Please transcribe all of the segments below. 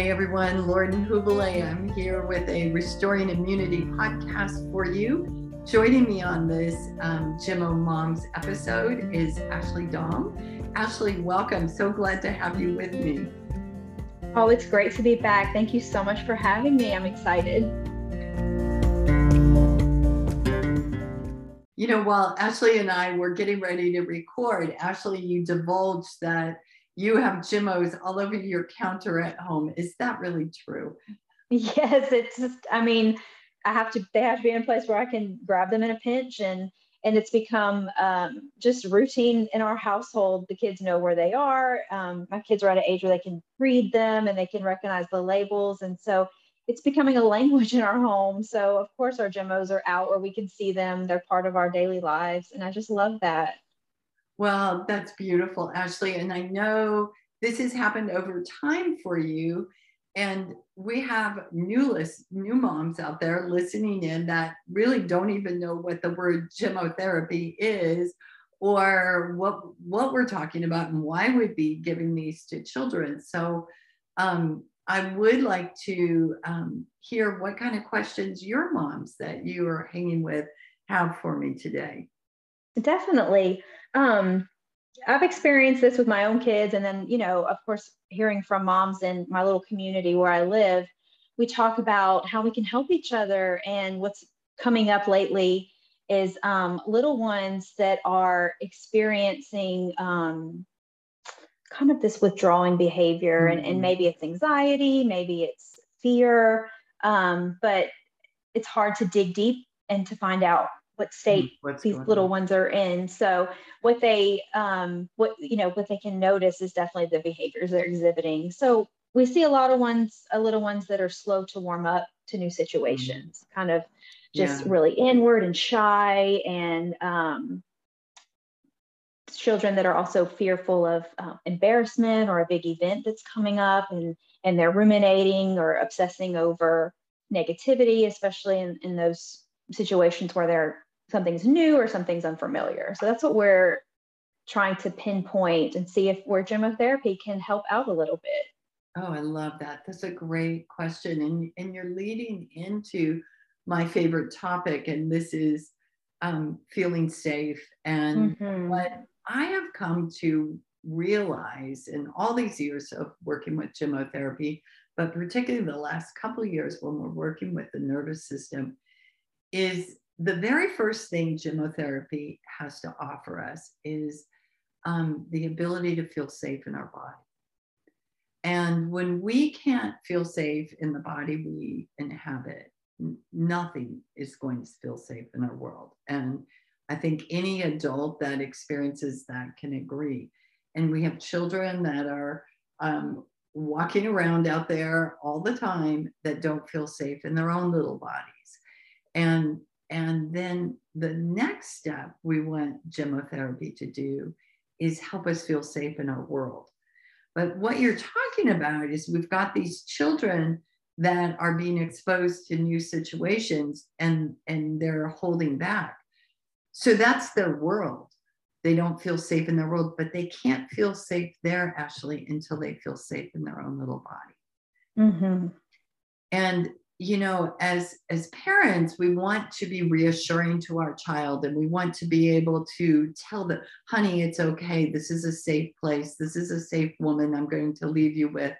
Hey everyone, Lauren Hubele. I'm here with a Restoring Immunity podcast for you. Joining me on this um, Gemmo Moms episode is Ashley Dom. Ashley, welcome. So glad to have you with me. Oh, it's great to be back. Thank you so much for having me. I'm excited. You know, while Ashley and I were getting ready to record, Ashley, you divulged that you have Gemmos all over your counter at home. Is that really true? Yes, it's just, I mean, I have to, they have to be in a place where I can grab them in a pinch and, and it's become um, just routine in our household. The kids know where they are. Um, my kids are at an age where they can read them and they can recognize the labels. And so it's becoming a language in our home. So of course our Gemmos are out where we can see them. They're part of our daily lives. And I just love that. Well, that's beautiful, Ashley. And I know this has happened over time for you. And we have new list, new moms out there listening in that really don't even know what the word gemmotherapy is or what what we're talking about and why we'd be giving these to children. So um, I would like to um, hear what kind of questions your moms that you are hanging with have for me today. Definitely. Um, I've experienced this with my own kids. And then, you know, of course, hearing from moms in my little community where I live, we talk about how we can help each other. And what's coming up lately is um, little ones that are experiencing um, kind of this withdrawing behavior. Mm-hmm. And, and mm-hmm. maybe it's anxiety, maybe it's fear. Um, but it's hard to dig deep and to find out what state mm, What's these little on? ones are in. So what they um what you know what they can notice is definitely the behaviors they're exhibiting. So we see a lot of ones, a little ones that are slow to warm up to new situations, mm. kind of just yeah. really inward and shy and um children that are also fearful of uh, embarrassment or a big event that's coming up and and they're ruminating or obsessing over negativity especially in, in those situations where they're something's new or something's unfamiliar. So that's what we're trying to pinpoint and see if where gemmotherapy can help out a little bit. Oh, I love that. That's a great question. And, and you're leading into my favorite topic, and this is um, feeling safe. And mm-hmm. what I have come to realize in all these years of working with gemmotherapy, but particularly the last couple of years when we're working with the nervous system, is the very first thing gemmotherapy has to offer us is um, the ability to feel safe in our body. And when we can't feel safe in the body we inhabit, nothing is going to feel safe in our world. And I think any adult that experiences that can agree. And we have children that are um, walking around out there all the time that don't feel safe in their own little bodies. And and then the next step we want gemmotherapy to do is help us feel safe in our world. But what you're talking about is we've got these children that are being exposed to new situations and, and they're holding back. So that's their world. They don't feel safe in their world, but they can't feel safe there, Ashley, until they feel safe in their own little body. Mm-hmm. And you know as as parents we want to be reassuring to our child and we want to be able to tell them honey it's okay. This is a safe place. This is a safe woman i'm going to leave you with.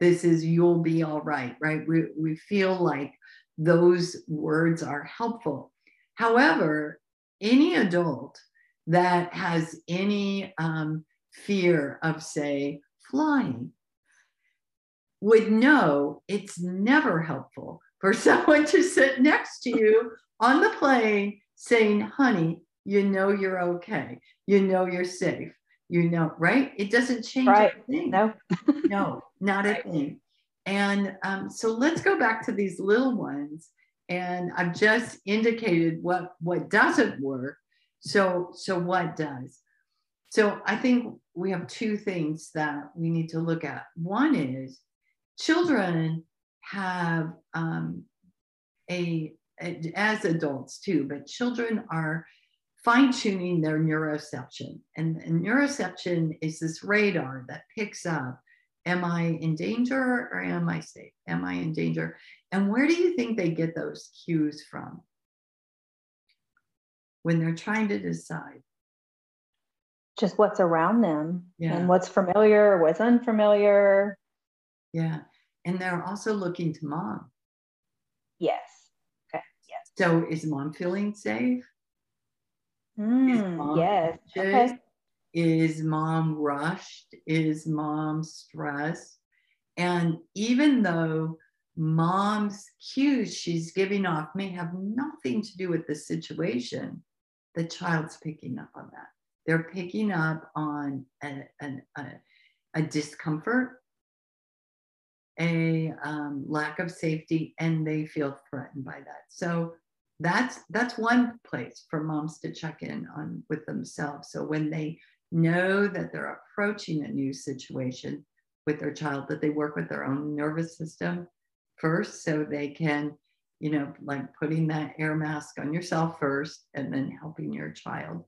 This is you'll be all right right? We, we feel like those words are helpful. However any adult that has any um, fear of say flying would know it's never helpful for someone to sit next to you on the plane saying, honey, you know you're okay. You know you're safe. You know, right? It doesn't change right. No. no, not right. a thing. And um, so let's go back to these little ones. And I've just indicated what what doesn't work. So so what does? So I think we have two things that we need to look at. One is children have um, a, a, as adults too, but children are fine tuning their neuroception. And, and neuroception is this radar that picks up am I in danger or am I safe? Am I in danger? And where do you think they get those cues from? When they're trying to decide. Just what's around them yeah. and what's familiar, what's unfamiliar. Yeah. And they're also looking to mom. Yes. Okay. Yes. So is mom feeling safe? Mm, mom yes. Okay. Is mom rushed? Is mom stressed? And even though mom's cues she's giving off may have nothing to do with the situation, the child's picking up on that. They're picking up on a, a, a discomfort, a um, lack of safety, and they feel threatened by that. So that's that's one place for moms to check in on with themselves. So when they know that they're approaching a new situation with their child, that they work with their own nervous system first so they can, you know, like putting that air mask on yourself first and then helping your child.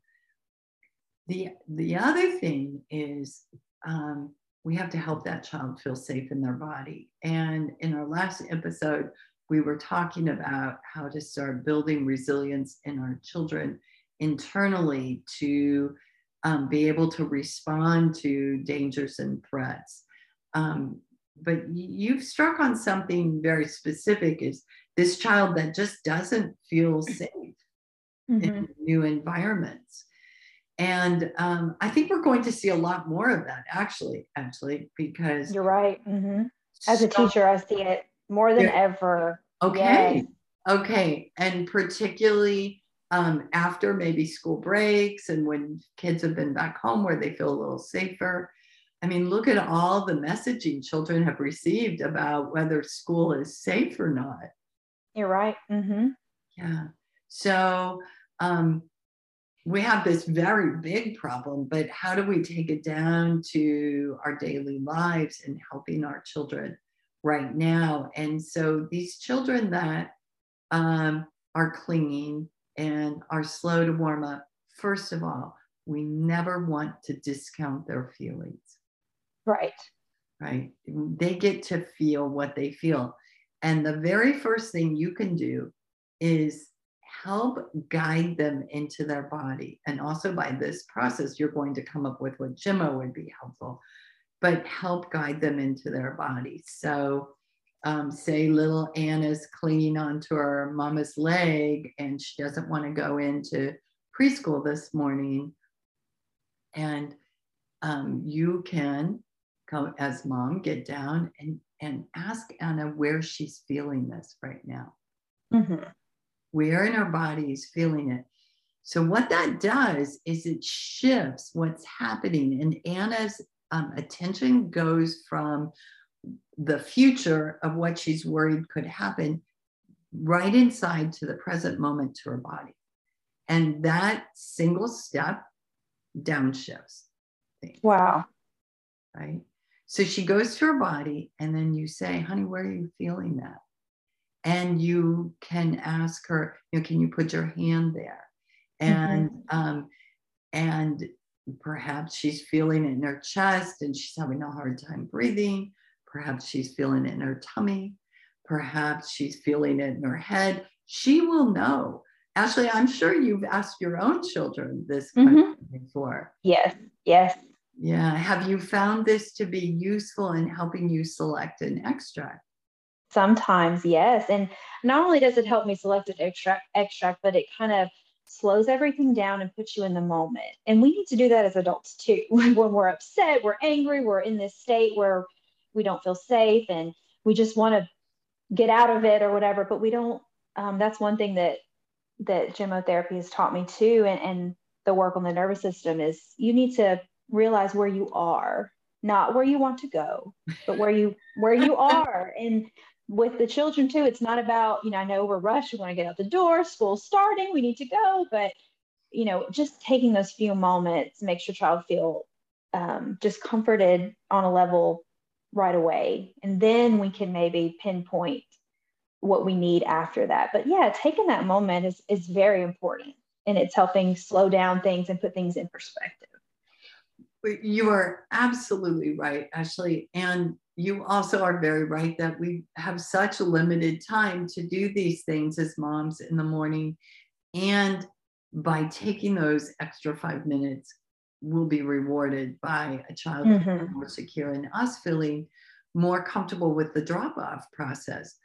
The, the other thing is um, we have to help that child feel safe in their body. And in our last episode, we were talking about how to start building resilience in our children internally to um, be able to respond to dangers and threats. Um, but you've struck on something very specific is this child that just doesn't feel safe mm-hmm. in new environments. And um, I think we're going to see a lot more of that actually, actually, because you're right. Mm-hmm. As a teacher, I see it more than ever. Okay. Yes. Okay. And particularly um, after maybe school breaks and when kids have been back home where they feel a little safer. I mean, look at all the messaging children have received about whether school is safe or not. You're right. Mm-hmm. Yeah. So um, we have this very big problem, but how do we take it down to our daily lives and helping our children right now? And so these children that um, are clinging, and are slow to warm up, first of all, we never want to discount their feelings. Right. Right. They get to feel what they feel. And the very first thing you can do is help guide them into their body. And also by this process, you're going to come up with what Gemmo would be helpful, but help guide them into their body. So um, say little Anna's clinging onto her mama's leg and she doesn't want to go into preschool this morning. And um, you can come as mom, get down and, and ask Anna where she's feeling this right now. Mm-hmm. Where in our body is feeling it. So, what that does is it shifts what's happening, and Anna's um, attention goes from the future of what she's worried could happen right inside to the present moment to her body. And that single step downshifts things. Wow. Right. So she goes to her body, and then you say, honey, where are you feeling that? And you can ask her, you know, can you put your hand there? And mm-hmm. um, and perhaps she's feeling it in her chest and she's having a hard time breathing Perhaps she's feeling it in her tummy. Perhaps she's feeling it in her head. She will know. Ashley, I'm sure you've asked your own children this question mm-hmm. before. Yes, yes. Yeah. Have you found this to be useful in helping you select an extract? Sometimes, yes. And not only does it help me select an extract, extract, but it kind of slows everything down and puts you in the moment. And we need to do that as adults too. when we're upset, we're angry, we're in this state where we don't feel safe and we just want to get out of it or whatever but we don't um, that's one thing that that therapy has taught me too and, and the work on the nervous system is you need to realize where you are not where you want to go but where you where you are and with the children too it's not about you know i know we're rushed we want to get out the door school's starting we need to go but you know just taking those few moments makes your child feel um, just comforted on a level right away. And then we can maybe pinpoint what we need after that. But yeah, taking that moment is, is very important and it's helping slow down things and put things in perspective. you are absolutely right, Ashley. And you also are very right that we have such limited time to do these things as moms in the morning. And by taking those extra five minutes, we'll be rewarded by a child mm-hmm. more secure and us feeling more comfortable with the drop off process.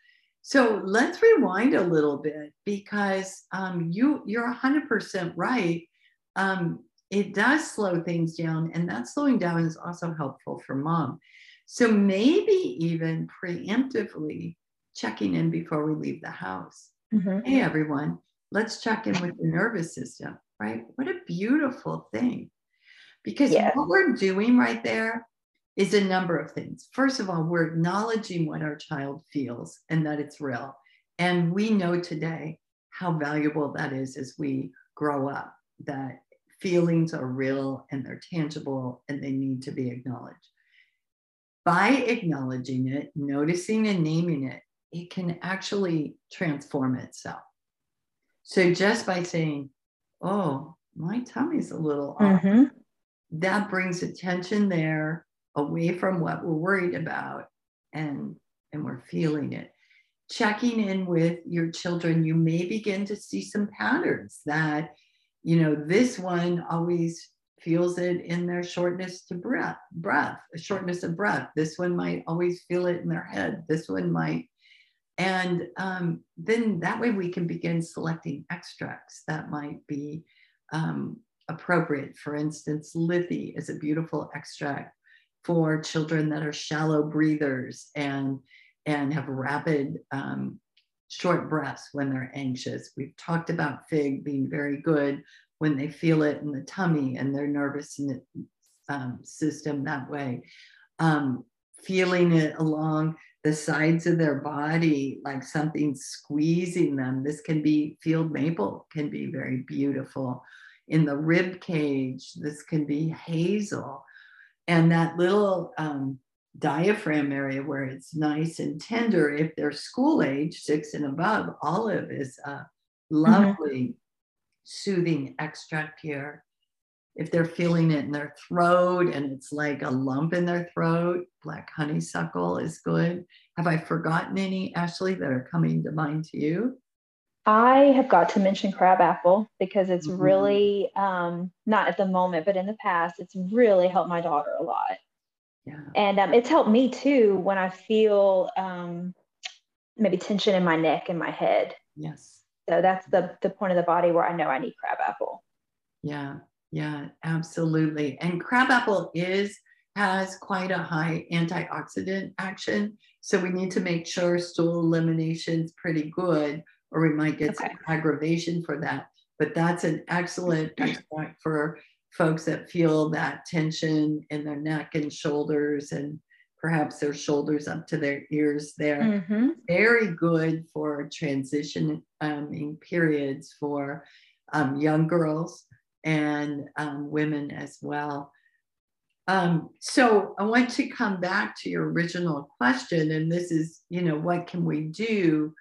So let's rewind a little bit because um, you you're 100% right. Um, it does slow things down, and that slowing down is also helpful for mom. So maybe even preemptively checking in before we leave the house. Mm-hmm. Hey everyone, let's check in with the nervous system, right? What a beautiful thing. Because what we're doing right there is a number of things. First of all, we're acknowledging what our child feels and that it's real. And we know today how valuable that is as we grow up, that feelings are real and they're tangible and they need to be acknowledged. By acknowledging it, noticing and naming it, it can actually transform itself. So just by saying, oh, my tummy's a little off, mm-hmm. that brings attention there away from what we're worried about and and we're feeling it checking in with your children you may begin to see some patterns that you know this one always feels it in their shortness to breath breath shortness of breath. This one might always feel it in their head. This one might. And um, then that way we can begin selecting extracts that might be um, appropriate. For instance lithy is a beautiful extract for children that are shallow breathers and and have rapid um, short breaths when they're anxious. We've talked about fig being very good when they feel it in the tummy and their nervous um, system that way. Um, feeling it along the sides of their body like something squeezing them. This can be field maple, can be very beautiful. In the rib cage, this can be hazel and that little um, diaphragm area where it's nice and tender, if they're school age, six and above, olive is a lovely, mm-hmm. Soothing extract here. If they're feeling it in their throat and it's like a lump in their throat, black honeysuckle is good. Have I forgotten any, Ashley, that are coming to mind to you? I have got to mention crabapple because it's mm-hmm. really um, not at the moment, but in the past, it's really helped my daughter a lot. Yeah. And um, it's helped me too when I feel um, maybe tension in my neck and my head. Yes. So that's the the point of the body where I know I need crabapple. Yeah, yeah, absolutely. And crabapple is has quite a high antioxidant action. So we need to make sure stool elimination is pretty good or we might get okay. some aggravation for that. But that's an excellent extract for folks that feel that tension in their neck and shoulders and perhaps their shoulders up to their ears there. Mm-hmm. Very good for transition um, periods for um, young girls and um, women as well. Um, so I want to come back to your original question, and this is, you know, what can we do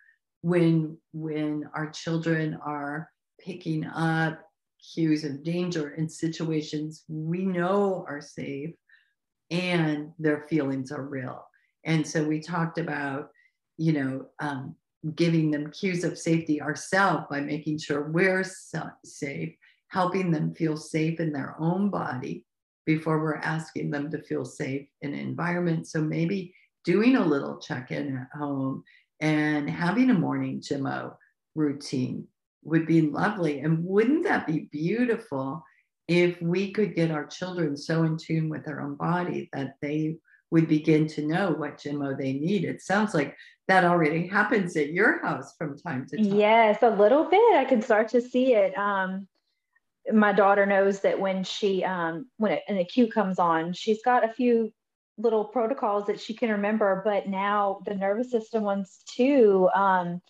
when when our children are picking up cues of danger in situations we know are safe and their feelings are real and so we talked about you know um, giving them cues of safety ourselves by making sure we're safe helping them feel safe in their own body before we're asking them to feel safe in an environment so maybe doing a little check-in at home and having a morning Gemmo routine would be lovely. And wouldn't that be beautiful if we could get our children so in tune with their own body that they would begin to know what Gemmo they need? It sounds like that already happens at your house from time to time. Yes, a little bit. I can start to see it. Um, my daughter knows that when she um, when an acute comes on, she's got a few little protocols that she can remember, but now the nervous system ones too. Um,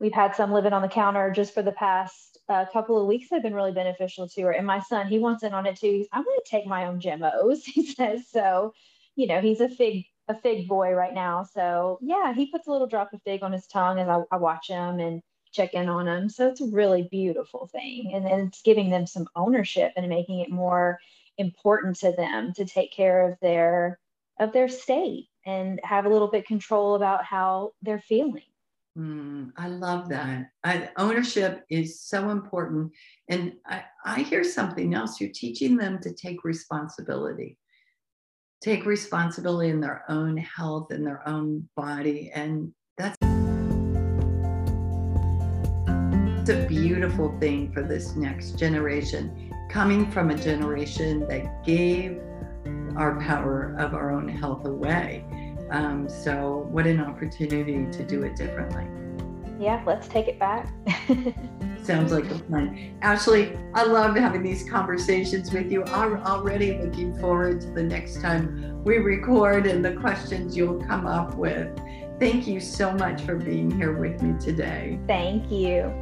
we've had some living on the counter just for the past uh, couple of weeks have been really beneficial to her. And my son, he wants in on it too. He's, I'm going to take my own Gemmos, he says. So, you know, he's a fig, a fig boy right now. So yeah, he puts a little drop of fig on his tongue as I, I watch him and check in on him. So it's a really beautiful thing. And, and it's giving them some ownership and making it more important to them to take care of their of their state and have a little bit control about how they're feeling. Mm, I love that. I, ownership is so important. And I, I hear something else. You're teaching them to take responsibility, take responsibility in their own health and their own body. And that's it's a beautiful thing for this next generation, coming from a generation that gave our power of our own health away. Um, so, what an opportunity to do it differently. Yeah, let's take it back. Sounds like a plan. Ashley, I love having these conversations with you. I'm already looking forward to the next time we record and the questions you'll come up with. Thank you so much for being here with me today. Thank you.